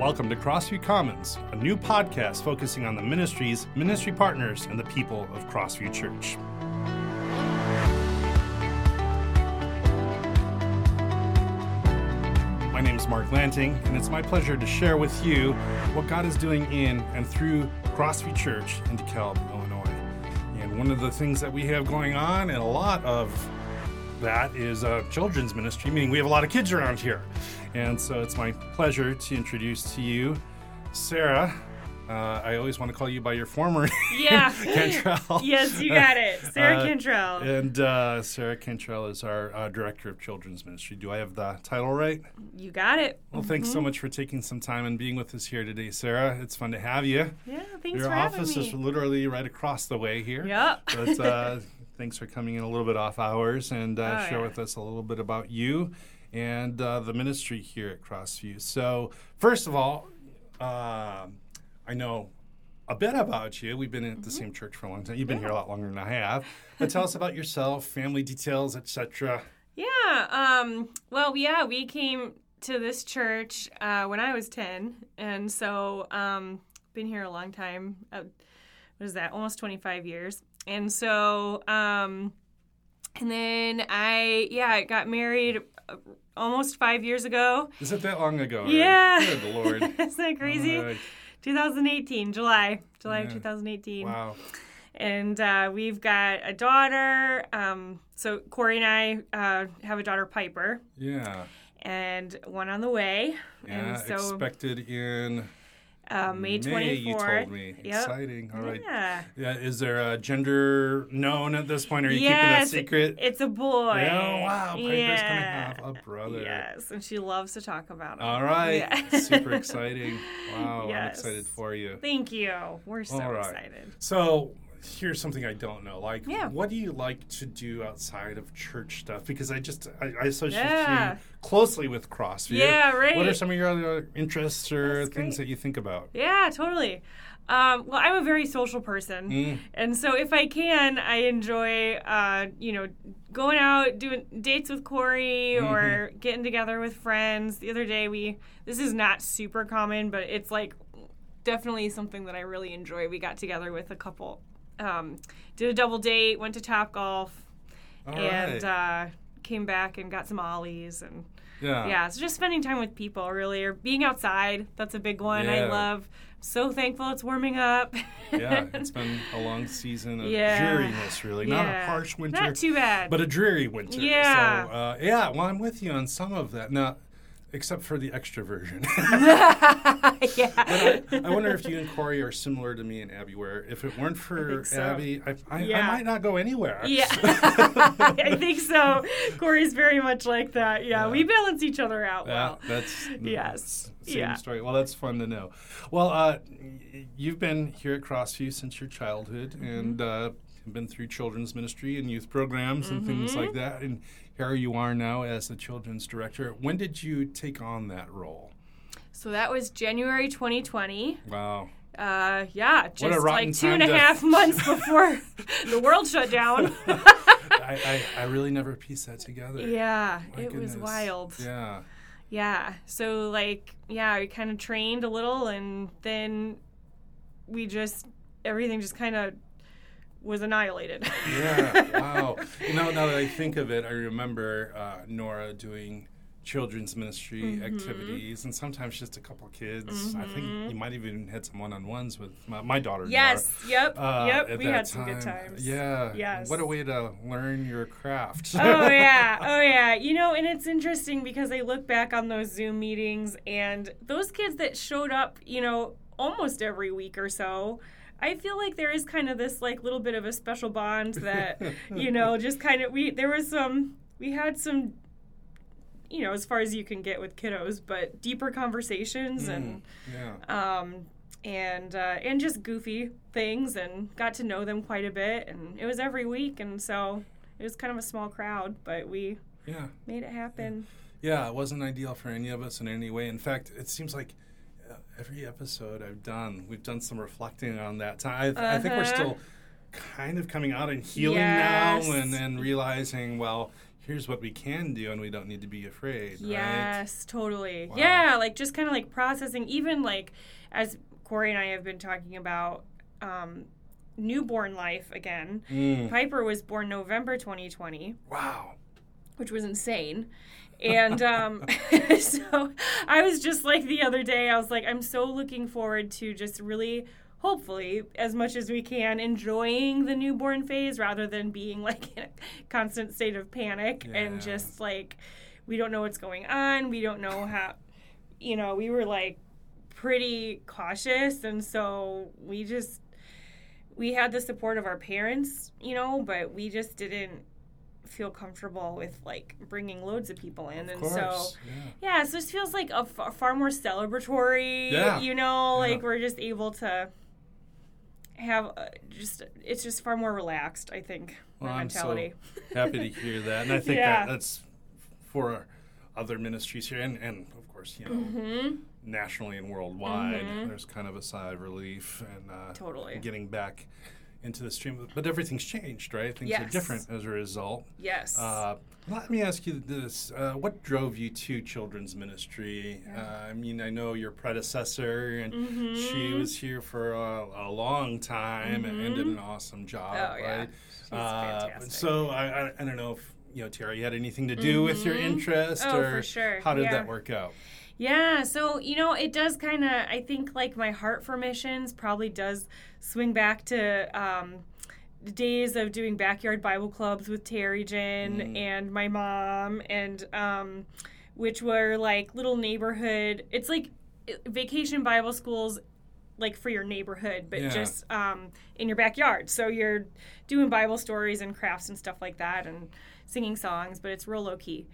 Welcome to Crossview Commons, a new podcast focusing on the ministries, ministry partners, and the people of Crossview Church. My name is Mark Lanting, and it's my pleasure to share with you what God is doing in and through Crossview Church in DeKalb, Illinois. And one of the things that we have going on, and a lot of that is a children's ministry, meaning we have a lot of kids around here. And so it's my pleasure to introduce to you Sarah. Uh, I always want to call you by your former Yeah. name, Cantrell. yes, you got it. Sarah Uh, Cantrell. And uh, Sarah Cantrell is our uh, director of children's ministry. Do I have the title right? you got it. Well, thanks so much for taking some time and being with us here today, Sarah. It's fun to have you. Yeah, thanks Your for having office me. is literally right across the way here. Yep. But uh, thanks for coming in a little bit off hours and uh, Oh, share yeah. with us a little bit about you and uh, the ministry here at Crossview. So, first of all, um I know a bit about you. We've been at Mm-hmm. the same church for a long time. You've been here a lot longer than I have. But tell us about yourself, family details, etc. Yeah. Um. Well, yeah, we came to this church uh, when I was ten, and so um, been here a long time. Uh, what is that? Almost twenty five years. And so, um, and then I, yeah, I got married uh, almost five years ago. Is it that long ago? already? Yeah. Good Lord. Isn't that crazy? Right. 2018, July, July Yeah. of 2018. Wow. and uh, we've got a daughter. Um, so Corey and I uh, have a daughter, Piper, Yeah. and one on the way. Yeah. and so expected in uh, May May, 24th. you told me. Yep. Exciting. All right. Yeah. Yeah, is there a gender known at this point? Are you yes, keeping that secret? It's a boy. Oh wow, Piper's yeah. gonna have a brother. Yes, and she loves to talk about it. All right, Yeah. super exciting. Wow, I'm excited for you. Thank you. We're so All right. excited. So, here's something I don't know. Like, Yeah. what do you like to do outside of church stuff? Because I just I, I associate Yeah. you closely with CrossFit. Yeah, right. What are some of your other interests or That's things great. that you think about? Yeah, totally. Um, well, I'm a very social person, Mm. and so if I can, I enjoy, uh, you know, going out, doing dates with Corey, Mm-hmm. or getting together with friends. The other day, we this is not super common, but it's like definitely something that I really enjoy. We got together with a couple, um, did a double date, went to Top Golf, All and right. uh, came back and got some ollies and yeah. yeah, so just spending time with people really, or being outside. That's a big one. I Yeah. love. So thankful it's warming up. yeah, it's been a long season of Yeah. dreariness, really. Not a harsh winter. Not too bad. but a dreary winter. Yeah. So, uh, yeah, well, I'm with you on some of that. Now, except for the extra version. yeah. I, I wonder if you and Corey are similar to me and Abby, where if it weren't for think so. Abby, I, I, I might not go anywhere. Yeah, I think so. Corey's very much like that. Yeah, Yeah. we balance each other out Yeah, well. that's Yes. same Yeah. story. Well, that's fun to know. Well, uh, you've been here at Crossview since your childhood, Mm-hmm. and uh, been through children's ministry and youth programs and things Mm-hmm. like that. And here you are now as the children's director. When did you take on that role? So that was January 2020. Wow. Uh, yeah, just like two and a half months before the world shut down. I, I, I really never pieced that together. yeah, My it was wild. Yeah. Yeah. So like, yeah, we kind of trained a little, and then we just everything just kind of was annihilated. Yeah. wow. You know, now that I think of it, I remember uh, Nora doing children's ministry Mm-hmm. activities and sometimes just a couple kids. I think you might even had some one on ones with my, my daughter. Nora, yes. Yep. uh, yep. We had some good times. Yeah. Yes. What a way to learn your craft. oh yeah oh yeah you know and it's interesting because i look back on those zoom meetings and those kids that showed up you know almost every week or so i feel like there is kind of this like little bit of a special bond that you know just kind of we there was some we had some you know as far as you can get with kiddos but deeper conversations and yeah. um, and uh, and just goofy things, and got to know them quite a bit. And it was every week, and so it was kind of a small crowd, but we Yeah. made it happen. Yeah, it wasn't ideal for any of us in any way. In fact, it seems like every episode I've done, we've done some reflecting on that time. I, I think we're Uh-huh. still kind of coming out and healing Yes. now and, and realizing, well, here's what we can do and we don't need to be afraid. Right? Yes, totally. Wow. Yeah, like just kind of like processing, even like as Corey and I have been talking about um, newborn life again. Mm. Piper was born November 2020, Wow. which was insane. And um, so I was just like the other day, I was like, I'm so looking forward to just really, hopefully, as much as we can, enjoying the newborn phase rather than being like in a constant state of panic and just like, we don't know what's going on. We don't know how, you know, we were like pretty cautious. And so we just, we had the support of our parents, you know, but we just didn't feel comfortable with like bringing loads of people in. Of and course. so, yeah. yeah, so this feels like a far more celebratory, Yeah. you know, Yeah. like we're just able to have uh, just, it's just far more relaxed, I think, Well, my I'm so mentality. happy to hear that. And I think that that's for other ministries here and, and of course, you know, hmm nationally and worldwide, Mhm. there's kind of a sigh of relief and uh, Totally. getting back into the stream. But everything's changed, right? Things are different as a result. Yes. Uh, let me ask you this: uh, What drove you to children's ministry? Uh, I mean, I know your predecessor, and she Mhm. was here for a, a long time and, and did an awesome job, oh, yeah. right? She's Uh, fantastic. so I, I, I don't know if you know Terry had anything to do with your Mhm. interest, Oh, or sure. how did Yeah. that work out? Yeah, so you know, it does kind of. I think like my heart for missions probably does swing back to um, the days of doing backyard Bible clubs with Terry Jen Mm. and my mom, and um, which were like little neighborhood. It's like vacation Bible schools. Like for your neighborhood, but Yeah. just um, in your backyard. So you're doing Bible stories and crafts and stuff like that, and singing songs, but it's real low key.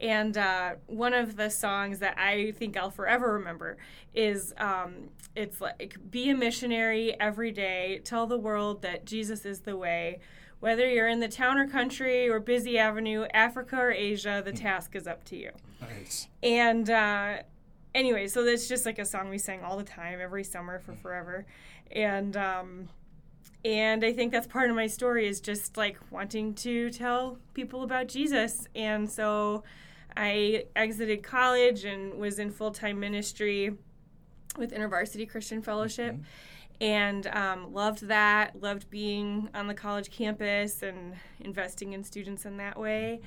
And uh, one of the songs that I think I'll forever remember is um, it's like, be a missionary every day, tell the world that Jesus is the way. Whether you're in the town or country or busy avenue, Africa or Asia, the task is up to you. Nice. And uh, anyway, so that's just like a song we sang all the time, every summer for forever. And um, and I think that's part of my story is just like wanting to tell people about Jesus. And so I exited college and was in full time ministry with InterVarsity Christian Fellowship. And um, loved that, loved being on the college campus and investing in students in that way.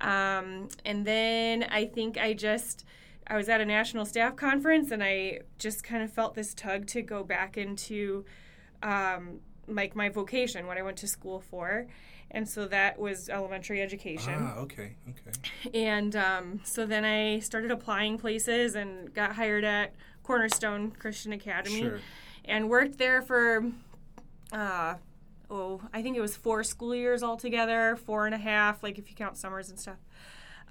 Um, and then I think I just, I was at a national staff conference and I just kind of felt this tug to go back into um, like my vocation, what I went to school for. And so that was elementary education. Ah, okay, okay. And um, so then I started applying places and got hired at Cornerstone Christian Academy Sure. and worked there for, uh, oh, I think it was four school years altogether, four and a half, like if you count summers and stuff.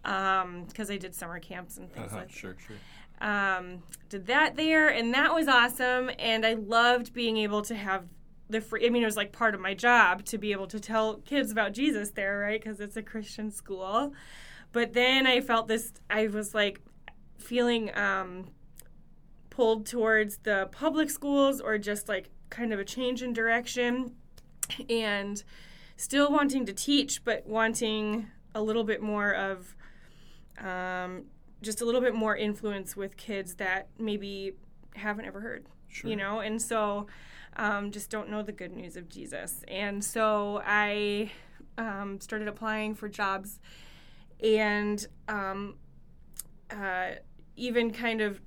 Because I did summer camps and things Uh-huh, like that sure, sure. um, did that there, and that was awesome. And I loved being able to have the free. I mean, it was like part of my job to be able to tell kids about Jesus there, right? Because it's a Christian school. But then I felt this. I was like feeling um, pulled towards the public schools, or just like kind of a change in direction, and still wanting to teach, but wanting a little bit more of um, just a little bit more influence with kids that maybe haven't ever heard, Sure. you know, and so um, just don't know the good news of Jesus. And so I um, started applying for jobs and um, uh, even kind of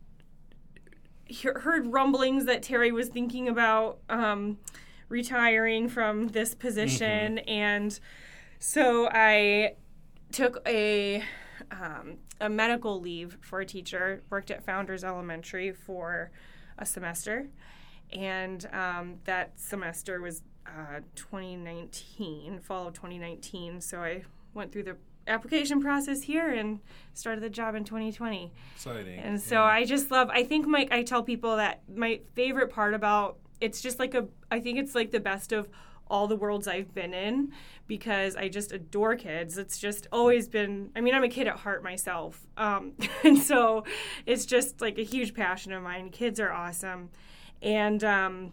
he- heard rumblings that Terry was thinking about um, retiring from this position. And so I took a um, a medical leave for a teacher. Worked at Founders Elementary for a semester, and um, that semester was uh, 2019, fall of 2019. So I went through the application process here and started the job in 2020. Exciting. And so yeah. I just love. I think my I tell people that my favorite part about it's just like a. I think it's like the best of all the worlds I've been in because I just adore kids. It's just always been. I mean, I'm a kid at heart myself, um, and so it's just like a huge passion of mine. Kids are awesome, and. Um,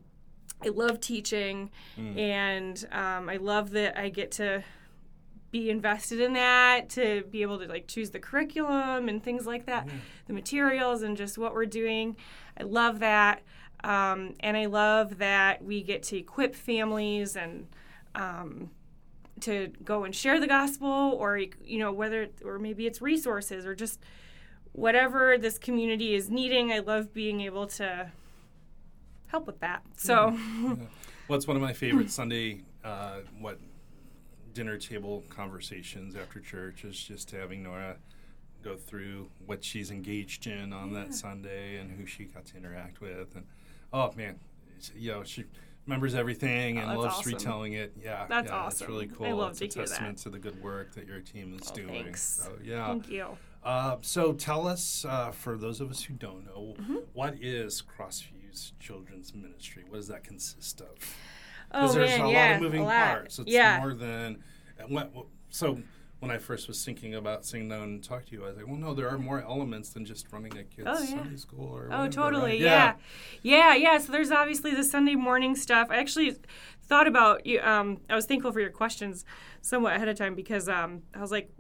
I love teaching, Mm. and um, I love that I get to be invested in that to be able to like choose the curriculum and things like that, the materials and just what we're doing. I love that. Um, and I love that we get to equip families and um, to go and share the gospel or you know whether or maybe it's resources or just whatever this community is needing i love being able to help with that so Yeah. Well, it's one of my favorite Sunday uh, what dinner table conversations after church is just having Nora go through what she's engaged in on Yeah. that Sunday and who she got to interact with and oh man, it's- you know she remembers everything Oh, and that's loves awesome. retelling it. Yeah, That's yeah, It's awesome. really I cool. love it's to a hear that. testament to the good work that your team is Oh, doing. thanks. So yeah. thank you Uh, so tell us, uh, for those of us who don't know, Mm-hmm. what is Crossview's Children's Ministry? What does that consist of? oh there's man a yeah lot of moving lot. parts. It's yeah more than. So when I first was thinking about sitting down and talk to you, I was like, well, no, there are more elements than just running a kid's Oh, yeah. Sunday school or. Oh, whatever, totally. right? Yeah. yeah, yeah. So there's obviously the Sunday morning stuff. I actually thought about you. Um, I was thankful for your questions somewhat ahead of time because um, I was like,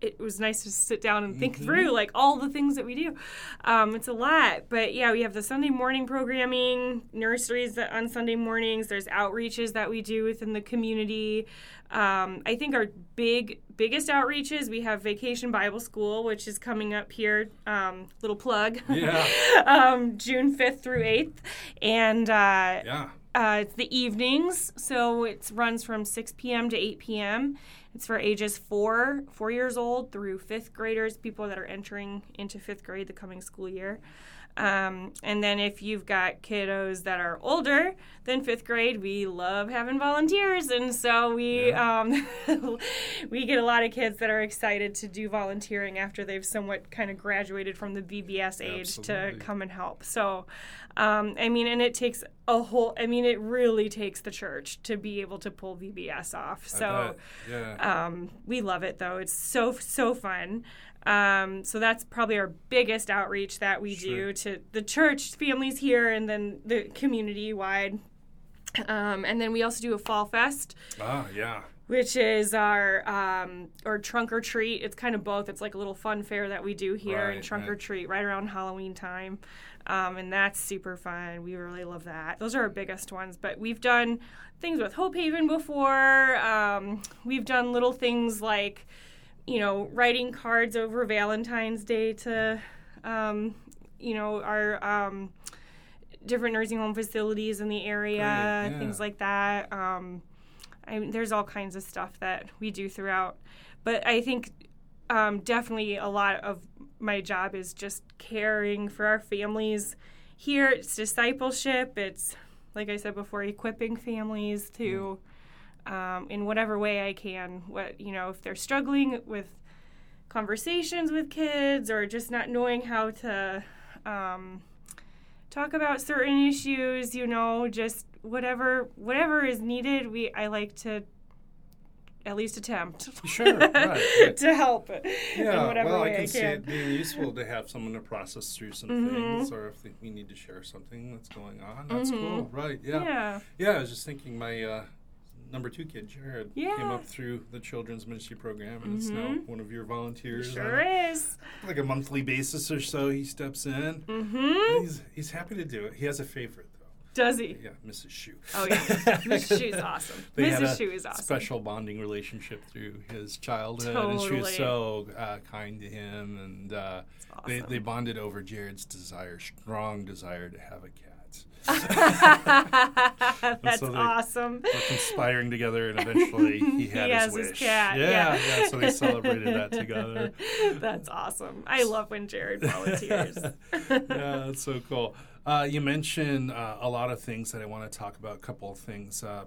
it was nice to sit down and think through like all the things that we do. Um, it's a lot, but yeah, we have the Sunday morning programming, nurseries that on Sunday mornings. There's outreaches that we do within the community. Um, I think our big biggest outreaches we have Vacation Bible School, which is coming up here. Um, little plug. Yeah. um, June 5th through 8th. And uh, Yeah. uh, it's the evenings, so it runs from 6 p.m. to 8 p.m. It's for ages four, four years old through fifth graders, people that are entering into fifth grade the coming school year. Um, and then if you've got kiddos that are older than fifth grade, we love having volunteers, and so we um, we get a lot of kids that are excited to do volunteering after they've somewhat kind of graduated from the VBS age to come and help. So, um, I mean, and it takes a whole. I mean, it really takes the church to be able to pull VBS off. So. Yeah. Um, we love it though. It's so so fun. Um, so that's probably our biggest outreach that we Sure. do to the church families here, and then the community wide. Um, and then we also do a fall fest, ah, yeah. which is our um, or trunk or treat. It's kind of both. It's like a little fun fair that we do here, and Right, trunk or treat right around Halloween time, um, and that's super fun. We really love that. Those are our biggest ones. But we've done things with Hope Haven before. Um, we've done little things like, you know, writing cards over Valentine's Day to, um, you know, our. Um, different nursing home facilities in the area, Great, yeah. things like that. Um, I mean, there's all kinds of stuff that we do throughout. But I think um, definitely a lot of my job is just caring for our families here. It's discipleship. It's, like I said before, equipping families to, um, in whatever way I can. What you know, if they're struggling with conversations with kids or just not knowing how to um, talk about certain issues, you know, just whatever whatever is needed. We I like to at least attempt Sure, right, to help Yeah, in whatever well, way I can I see can. it being useful to have someone to process through some Mhm. things, or if we need to share something that's going on. That's cool, right? Yeah. Yeah. yeah, I was just thinking, my uh, number two kid, Jared, came up through the children's ministry program, and it's now Mhm. one of your volunteers. on Sure a- is. like a monthly basis or so. He steps in. Mm-hmm. He's he's happy to do it. He has a favorite though. Does he? Yeah, Mrs. Shu. Oh yeah, Mrs. Shu's awesome. They Mrs. Shu is awesome. Special bonding relationship through his childhood, and she was so uh, kind to him, and uh, they awesome. they bonded over Jared's desire, strong desire to have a That's so they- awesome. We're conspiring together, and eventually he had He his has his wish. cat, Yeah, yeah. yeah. So they celebrated that together. That's awesome. I love when Jared volunteers. yeah, that's so cool. Uh, you mentioned uh, a lot of things that I want to talk about. A couple of things. Uh,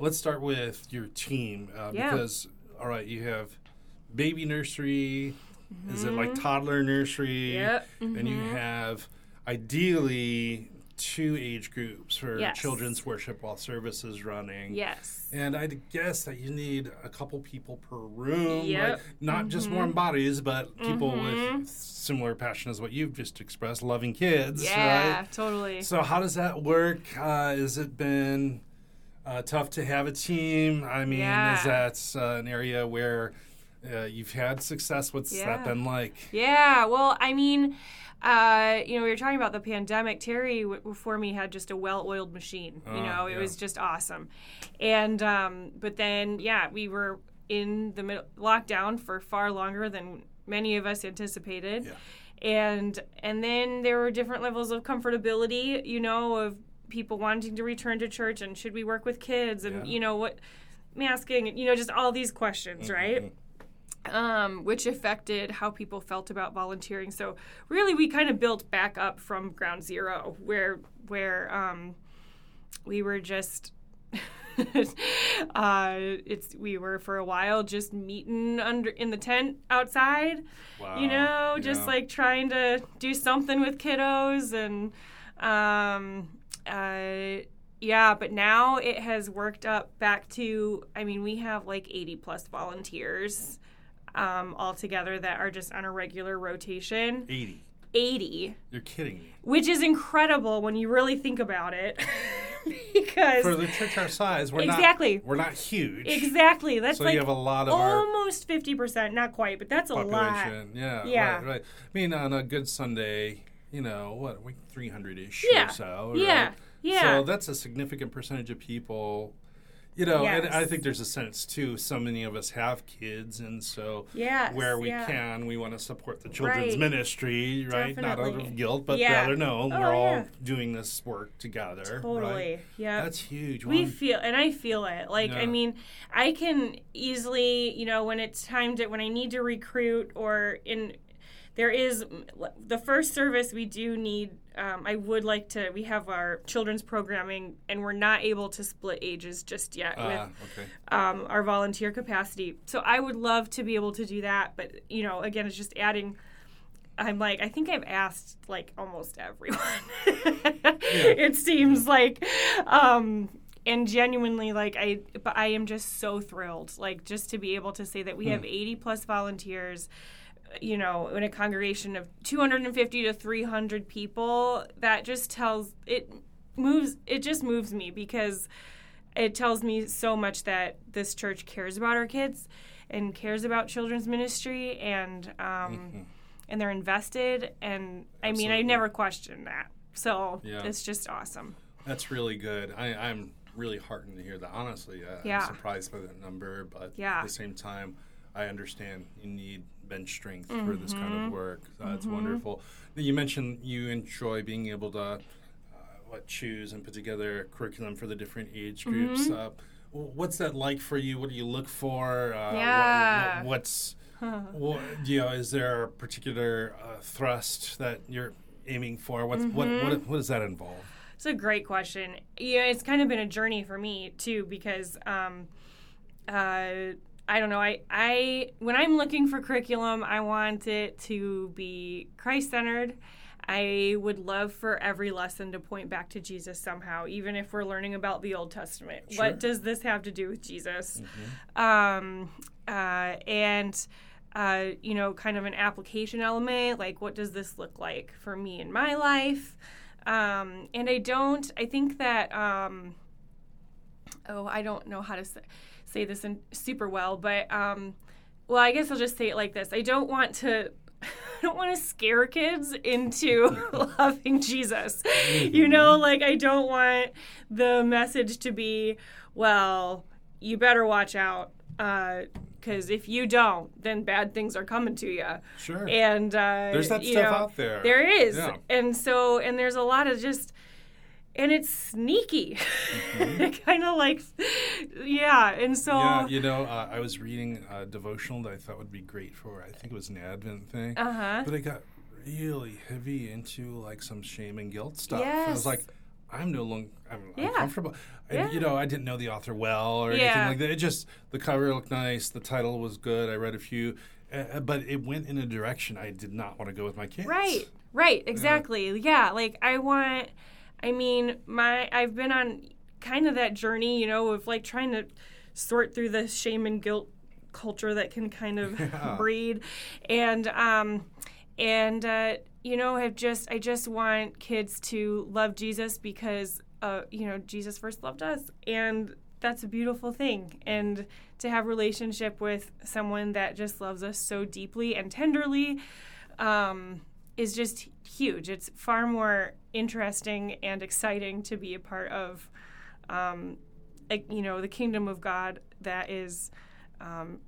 Let's start with your team uh, Mm-hmm. Yeah. because, all right, you have baby nursery. Is it like toddler nursery? Mm-hmm. Yep. And you Mhm. have ideally two age groups for Yes. children's worship while service is running. yes. And I'd guess that you need a couple people per room, Yep. right? Not just warm bodies, but people Mhm. with similar passion as what you've just expressed, loving kids, Yeah, right? totally. So how does that work? Uh, has it been uh, tough to have a team? I mean, Yeah. is that uh, an area where uh, you've had success? What's Yeah. that been like? Yeah, well, I mean, uh, you know, we were talking about the pandemic. Terry w- before me had just a well-oiled machine. You Oh, know, it yeah. was just awesome. And um, but then, yeah, we were in the middle lockdown for far longer than many of us anticipated. Yeah. And and then there were different levels of comfortability. You know, of people wanting to return to church and should we work with kids and Yeah. you know what masking you know just all these questions right um, which affected how people felt about volunteering. So really, we kind of built back up from ground zero, where where um, we were just. uh, it's we were for a while just meeting under in the tent outside, Wow. you know, just Yeah. like trying to do something with kiddos and um, uh, yeah. But now it has worked up back to. I mean, we have like eighty plus volunteers um, altogether that are just on a regular rotation. 80. 80, You're kidding me. which is incredible when you really think about it. because For the church our size, we're Exactly. not we're not huge. exactly, that's So like you have a lot of almost 50%, not quite, but that's a lot. population. Yeah. Yeah. Right, right. I mean, on a good Sunday, you know, what, like 300 ish Yeah. or so. Yeah. right? Yeah. So that's a significant percentage of people. You know, and I think there's a sense too. So many of us have kids, and so Yes, where we yeah. can, we want to support the children's Right. ministry, right? Not out of guilt, but Yeah. rather no, Oh, we're all yeah. doing this work together. Totally. Right? Yeah. That's huge. we feel and i feel it like i mean i can easily you know when it's time to when i need to recruit or in there is the first service we do need um, i would like to we have our children's programming and we're not able to split ages just yet Ah, with okay. um, our volunteer capacity so i would love to be able to do that but you know again it's just adding I'm like, I think I've asked like almost everyone. It seems like, um, and genuinely, like I, but I am just so thrilled, like just to be able to say that we have 80 plus volunteers. You know, in a congregation of 250 to 300 people, that just tells it moves. It just moves me because it tells me so much that this church cares about our kids and cares about children's ministry and um, and they're invested and I mean I never questioned that so Yeah. it's just awesome That's really good. I, I'm really heartened to hear that. Honestly, I, Yeah. I'm surprised by that number, but Yeah. at the same time, I understand you need bench strength for this kind Mm-hmm. of work. That's wonderful. You mentioned you enjoy being able to uh, what choose and put together a curriculum for the different age groups. Mm-hmm. Uh, what's that like for you? What do you look for? Uh, what- Yeah. what- what's what, you know? Is there a particular uh, thrust that you're aiming for? What's, what, Mm-hmm. what what does that involve? It's a great question. Yeah, it's kind of been a journey for me too because um, uh, I don't know. I, I when I'm looking for curriculum, I want it to be Christ centered. I would love for every lesson to point back to Jesus somehow, even if we're learning about the Old Testament. Sure. What does this have to do with Jesus? Um, uh, and uh, you know, kind of an application element, like what does this look like for me in my life? Um, and I don't. I think that. Um, oh, I don't know how to say, say this in super well, but um, well, I guess I'll just say it like this. I don't want to. I don't want to scare kids into loving Jesus. You know, like I don't want the message to be, well, you better watch out because if you don't, then bad things are coming to you. Sure. And uh, There's that you stuff know, out there. There is, Yeah. and so and there's a lot of just, and it's sneaky, It kind of like, yeah. And so Mm-hmm. Yeah, you know, uh, I was reading a devotional that I thought would be great for. I think it was an Advent thing, uh huh. but it got really heavy into like some shame and guilt stuff. And I was like, I'm no longer I'm Yeah. uncomfortable. And, Yeah. you know, I didn't know the author well or anything like that. It just the cover looked nice, the title was good. I read a few, uh, but it went in a direction I did not want to go with my kids. Right, right, exactly. Yeah, like I want. I mean, my I've been on kind of that journey, you know, of like trying to sort through the shame and guilt culture that can kind of Yeah. breed, and um, and uh, you know, have just I just want kids to love Jesus because uh, you know, Jesus first loved us, and that's a beautiful thing. And to have relationship with someone that just loves us so deeply and tenderly um, is just huge. It's far more interesting and exciting to be a part of, um, a, you know, the kingdom of God that is um,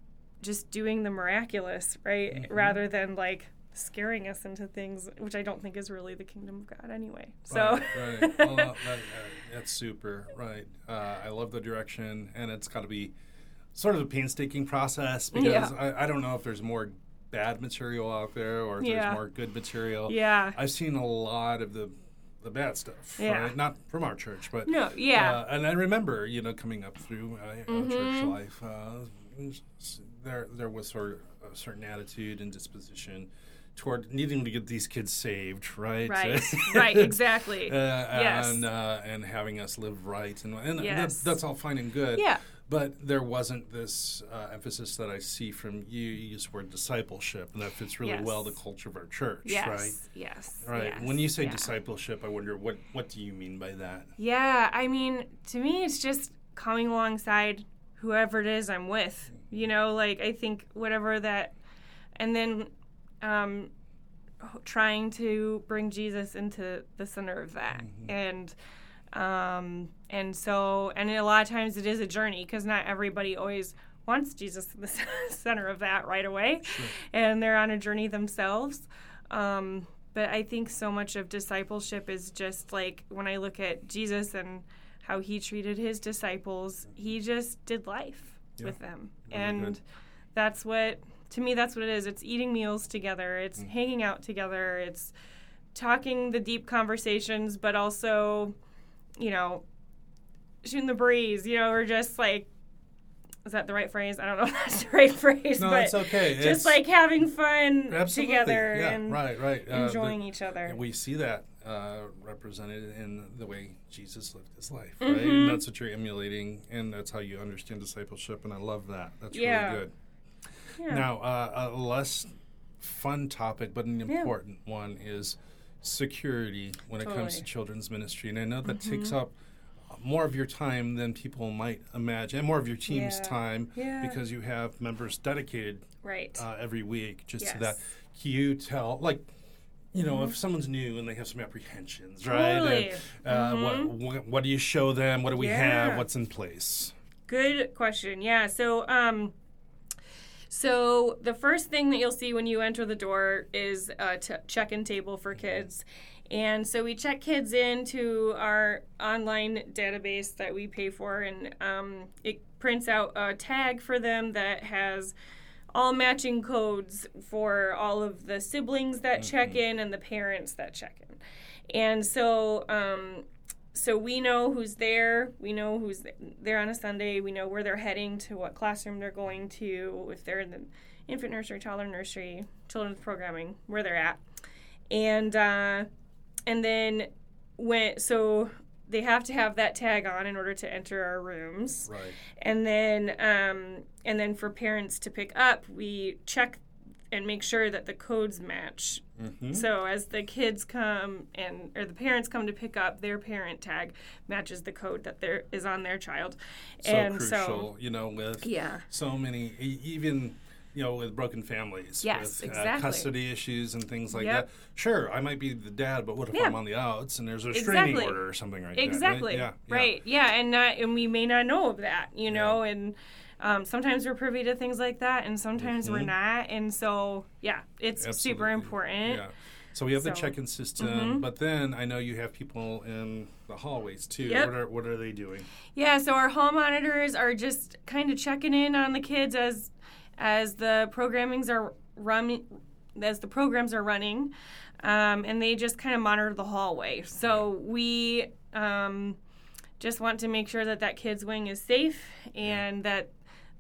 just doing the miraculous, right? Mm-hmm. Rather than like scaring us into things, which I don't think is really the kingdom of God anyway. So, right, right. well, that, that, that's super, right? Uh, I love the direction, and it's got to be sort of a painstaking process because yeah. I, I, don't know if there's more bad material out there or if yeah. there's more good material. Yeah, I've seen a lot of the the bad stuff, yeah. right? Not from our church, but no, yeah. Uh, and I remember, you know, coming up through uh, mm-hmm. church life, uh, there there was sort of a certain attitude and disposition toward needing to get these kids saved, right? Right, right, exactly. Uh, yes. And, uh, and having us live right. And, and yes. that, that's all fine and good. Yeah. But there wasn't this uh, emphasis that I see from you. You use the word discipleship, and that fits really yes. well the culture of our church, yes. right? Yes. Right. Yes. When you say yeah. discipleship, I wonder what what do you mean by that? Yeah, I mean, to me, it's just coming alongside whoever it is I'm with. You know, like I think whatever that, and then um, trying to bring Jesus into the center of that. Mm-hmm. And um, and so, and a lot of times it is a journey because not everybody always wants Jesus in the center of that right away, sure. and they're on a journey themselves. Um, but I think so much of discipleship is just like when I look at Jesus and how he treated his disciples, he just did life yeah. with them, really and good. that's what to me that's what it is it's eating meals together it's mm. hanging out together it's talking the deep conversations but also you know shooting the breeze you know or just like is that the right phrase? I don't know if that's the right phrase. No, but it's okay. Just it's, like having fun absolutely. together yeah, and right, right. Uh, enjoying the, each other. we see that uh, represented in the way Jesus lived his life, right? Mm-hmm. And that's what you're emulating, and that's how you understand discipleship. And I love that. That's yeah. really good. Yeah. Now, uh, a less fun topic, but an important one is security when totally. it comes to children's ministry. And I know that mm-hmm. takes up more of your time than people might imagine, and more of your team's yeah. time yeah. because you have members dedicated right uh, every week just yes. to that. Can you tell, like, you know, mm-hmm. if someone's new and they have some apprehensions, right? Totally. And, uh, mm-hmm. what, what, do you show them? What do we yeah. have? What's in place? Good question. Yeah. So, um, so the first thing that you'll see when you enter the door is a t- check-in table for kids. And so we check kids into our online database that we pay for, and um, it prints out a tag for them that has all matching codes for all of the siblings that mm-hmm. check in and the parents that check in. And so um, so we know who's there. We know who's there on a Sunday. We know where they're heading to, what classroom they're going to, if they're in the infant nursery, toddler nursery, children's programming, where they're at, and uh, and then when so they have to have that tag on in order to enter our rooms. Right. And then um, and then for parents to pick up, we check and make sure that the codes match. Mm-hmm. So as the kids come and or the parents come to pick up, their parent tag matches the code that there is on their child. So and crucial, so, you know, with yeah. so many even you know, with broken families, yes, with exactly. uh, custody issues and things like yep. that. Sure, I might be the dad, but what if yeah. I'm on the outs and there's a restraining exactly. order or something like exactly. that? Exactly. Right? Yeah, yeah. yeah, and not, and we may not know of that, you know, and um, sometimes we're privy to things like that, and sometimes mm-hmm. we're not. And so, yeah, it's Absolutely. super important. Yeah. So we have so, the check-in system, mm-hmm. but then I know you have people in the hallways too. Yep. What are what are they doing? Yeah, so our hall monitors are just kind of checking in on the kids as as the programmings are running, as the programs are running, um, and they just kind of monitor the hallway. So we um, just want to make sure that that kids wing is safe and that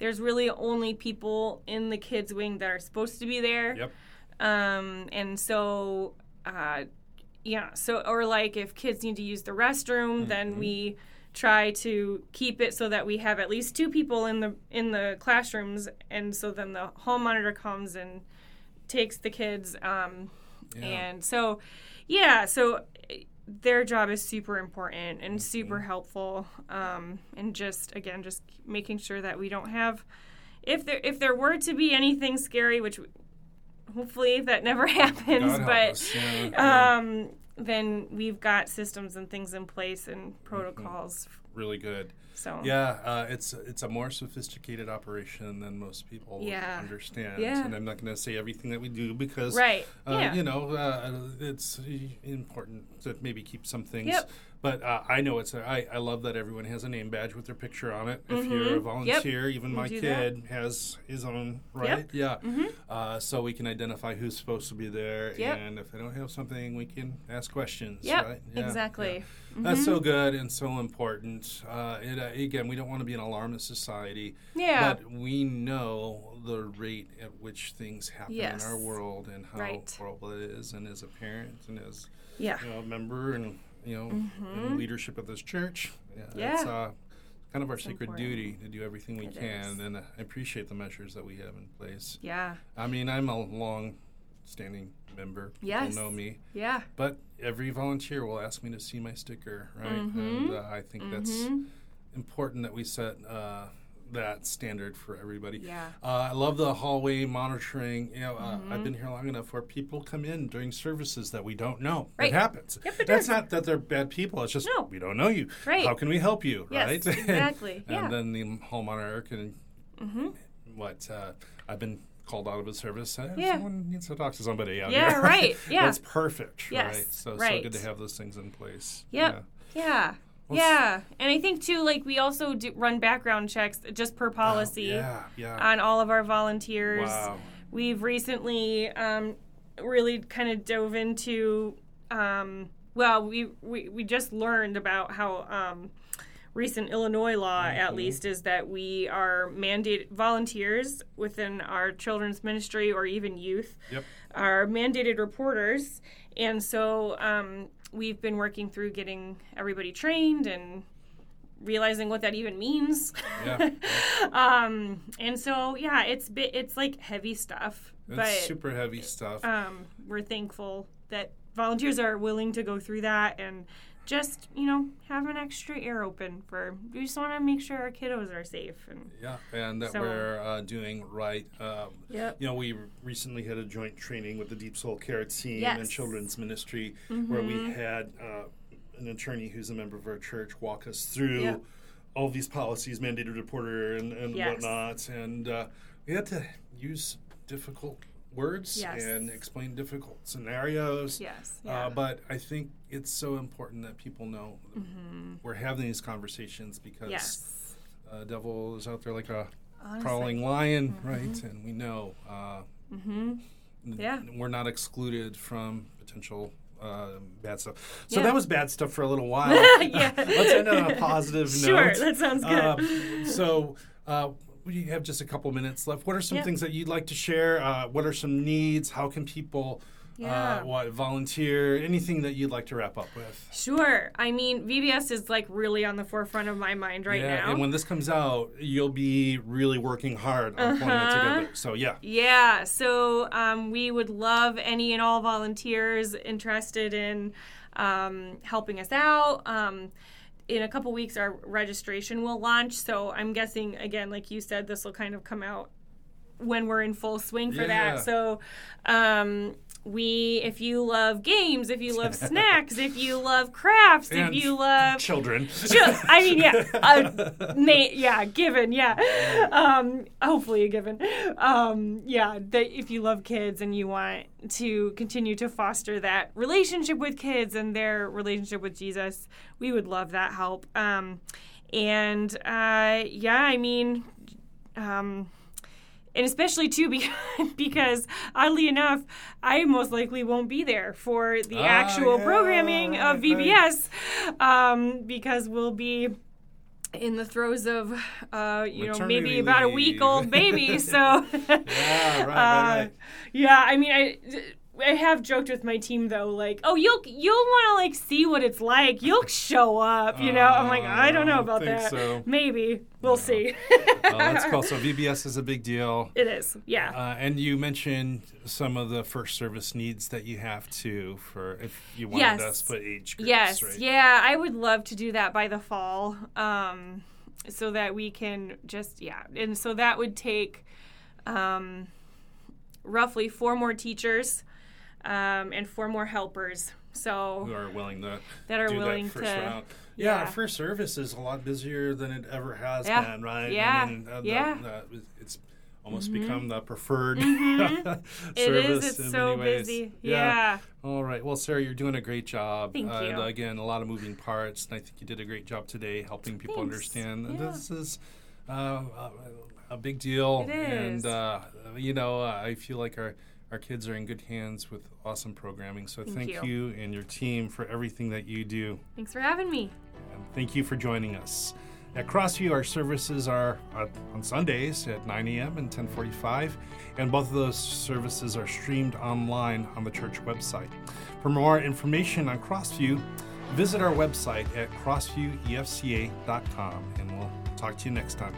there's really only people in the kids wing that are supposed to be there. Yep. Um, and so, uh, yeah. So, or like if kids need to use the restroom, mm-hmm. then we try to keep it so that we have at least two people in the in the classrooms, and so then the hall monitor comes and takes the kids. Um, yeah. And so, yeah. So their job is super important and super helpful. Um, and just again, just making sure that we don't have, if there if there were to be anything scary, which hopefully that never happens, God but yeah. um, then we've got systems and things in place and protocols. really good. So Yeah, uh, it's it's a more sophisticated operation than most people Yeah. understand. Yeah. And I'm not going to say everything that we do because, Right. uh, Yeah. you know, uh, it's important to maybe keep some things. Yep. But uh, I know it's. A, I, I love that everyone has a name badge with their picture on it. If you're a Mhm. Yep. volunteer, even We my do that. kid has his own, right? Yeah. Uh, so we can identify who's supposed to be there, Yep. and if they don't have something, we can ask questions. Yep, Right? Yeah, exactly. yeah. That's so good and so important. Uh, it, uh, again, we don't want to be an alarmist society, Yeah. but we know the rate at which things happen Yes. in our world and how Right. horrible it is. And as a parent and as yeah. you know, a member and you know in leadership of this church, yeah, Mm-hmm. Yeah. it's uh, kind of our sacred important. duty to do everything we It can. is. And uh, I appreciate the measures that we have in place. Yeah. I mean, I'm a long-standing member. People Yes. know me. Yeah. But every volunteer will ask me to see my sticker, right? Mm-hmm. And uh, I think that's important that we set uh, that standard for everybody. Yeah. Uh, I love the hallway monitoring. You know, uh, I've been here long enough where people come in during services that we don't know. Right. It happens. Yep, it That's does. not that they're bad people. It's just No. we don't know you. Right. How can we help you? Yes, right. exactly. and Yeah. then the hall monitor can Mm-hmm. what uh, I've been called out of a service. Uh, Yeah. Someone needs to talk to somebody out Yeah, here. right. Yeah. That's perfect. Yes, Right. So so good to have those things in place. Yep. Yeah. Well, yeah. And I think too, like we also do run background checks just per policy Yeah. Yeah. on all of our volunteers. Wow. We've recently um, really kind of dove into. Um, well, we, we we just learned about how um, recent Illinois law, Mm-hmm. at least, is that we are mandated volunteers within our children's ministry or even youth Yep. are mandated reporters, and so um, we've been working through getting everybody trained and realizing what that even means. Yeah. um, and so yeah, it's bit it's like heavy stuff, It's but super heavy stuff. um, we're thankful that volunteers are willing to go through that and just you know have an extra ear open for. We just want to make sure our kiddos are safe and yeah, and that so- we're uh, doing right. Um, Yep. You know, we recently had a joint training with the Deep Soul Care team Yes. Mm-hmm. and Children's Ministry, where we had uh, an attorney who's a member of our church walk us through Yep. all these policies, mandated reporter, and, and Yes. whatnot. And uh, we had to use difficult words Yes. and explain difficult scenarios. yes, yeah. Uh, but I think it's so important that people know we're having these conversations because Mm-hmm. yes, uh, devil is out there like a Honestly. crawling lion, right? And we know uh, Mm-hmm. n- Yeah. we're not excluded from potential uh, bad stuff. So Yeah. that was bad stuff for a little while. Yeah. Let's end on a positive Sure, note. that sounds good. Um, so. Uh, we have just a couple minutes left. What are some Yeah. things that you'd like to share? Uh, what are some needs? How can people Yeah. uh, what volunteer? Anything that you'd like to wrap up with? Sure. I mean, VBS is like really on the forefront of my mind right yeah, now. and when this comes out, you'll be really working hard on pulling it Uh-huh. together. So yeah, Yeah, so um, we would love any and all volunteers interested in um, helping us out. Um, in a couple weeks, our registration will launch. So I'm guessing, again, like you said, this will kind of come out when we're in full swing for Yeah. that. So um, we, if you love games, if you love snacks, if you love crafts, And if you love children. Ju- I mean, yeah, uh, na- yeah, given, yeah, um, hopefully a given, um, yeah. That if you love kids and you want to continue to foster that relationship with kids and their relationship with Jesus, we would love that help. Um, and uh, yeah, I mean, um, and especially too because, because oddly enough, I most likely won't be there for the Ah, actual yeah, programming of. VBS um, because we'll be in the throes of, uh, you know, maybe Maternity about a week old baby. So, Yeah, right, right, uh, right. yeah, I mean, I. I have joked with my team though, like, oh, you'll you'll want to like see what it's like. You'll show up, you know. I'm like, I don't know Uh, about that. so. Maybe we'll see. Oh, that's cool. So VBS is a big deal. It is, yeah. Uh, and you mentioned some of the first service needs that you have to for if you wanted Yes. to split age groups, yes, right? yeah. I would love to do that by the fall, um, so that we can just yeah, and so that would take um, roughly four more teachers um, and four more helpers. So Who are willing to That are do willing that first to- round. Yeah, our yeah. first service is a lot busier than it ever has Yeah. been, right? Yeah. I mean, uh, Yeah. the- it's almost become the preferred It service is. It's in so many ways. busy. Yeah. All right. Well, Sarah, you're doing a great job. Thank And you. again, a lot of moving parts, and I think you did a great job today helping people Thanks. understand that Yeah. this is uh, a, a big deal. It And uh, you know, uh, I feel like our our kids are in good hands with awesome programming. So Thank thank you. you and your team for everything that you do. Thanks for having me. And thank you for joining us. At Crossview, our services are on Sundays at 9 a.m. and 10:45, and both of those services are streamed online on the church website. For more information on Crossview, visit our website at crossviewefca.com, and we'll talk to you next time.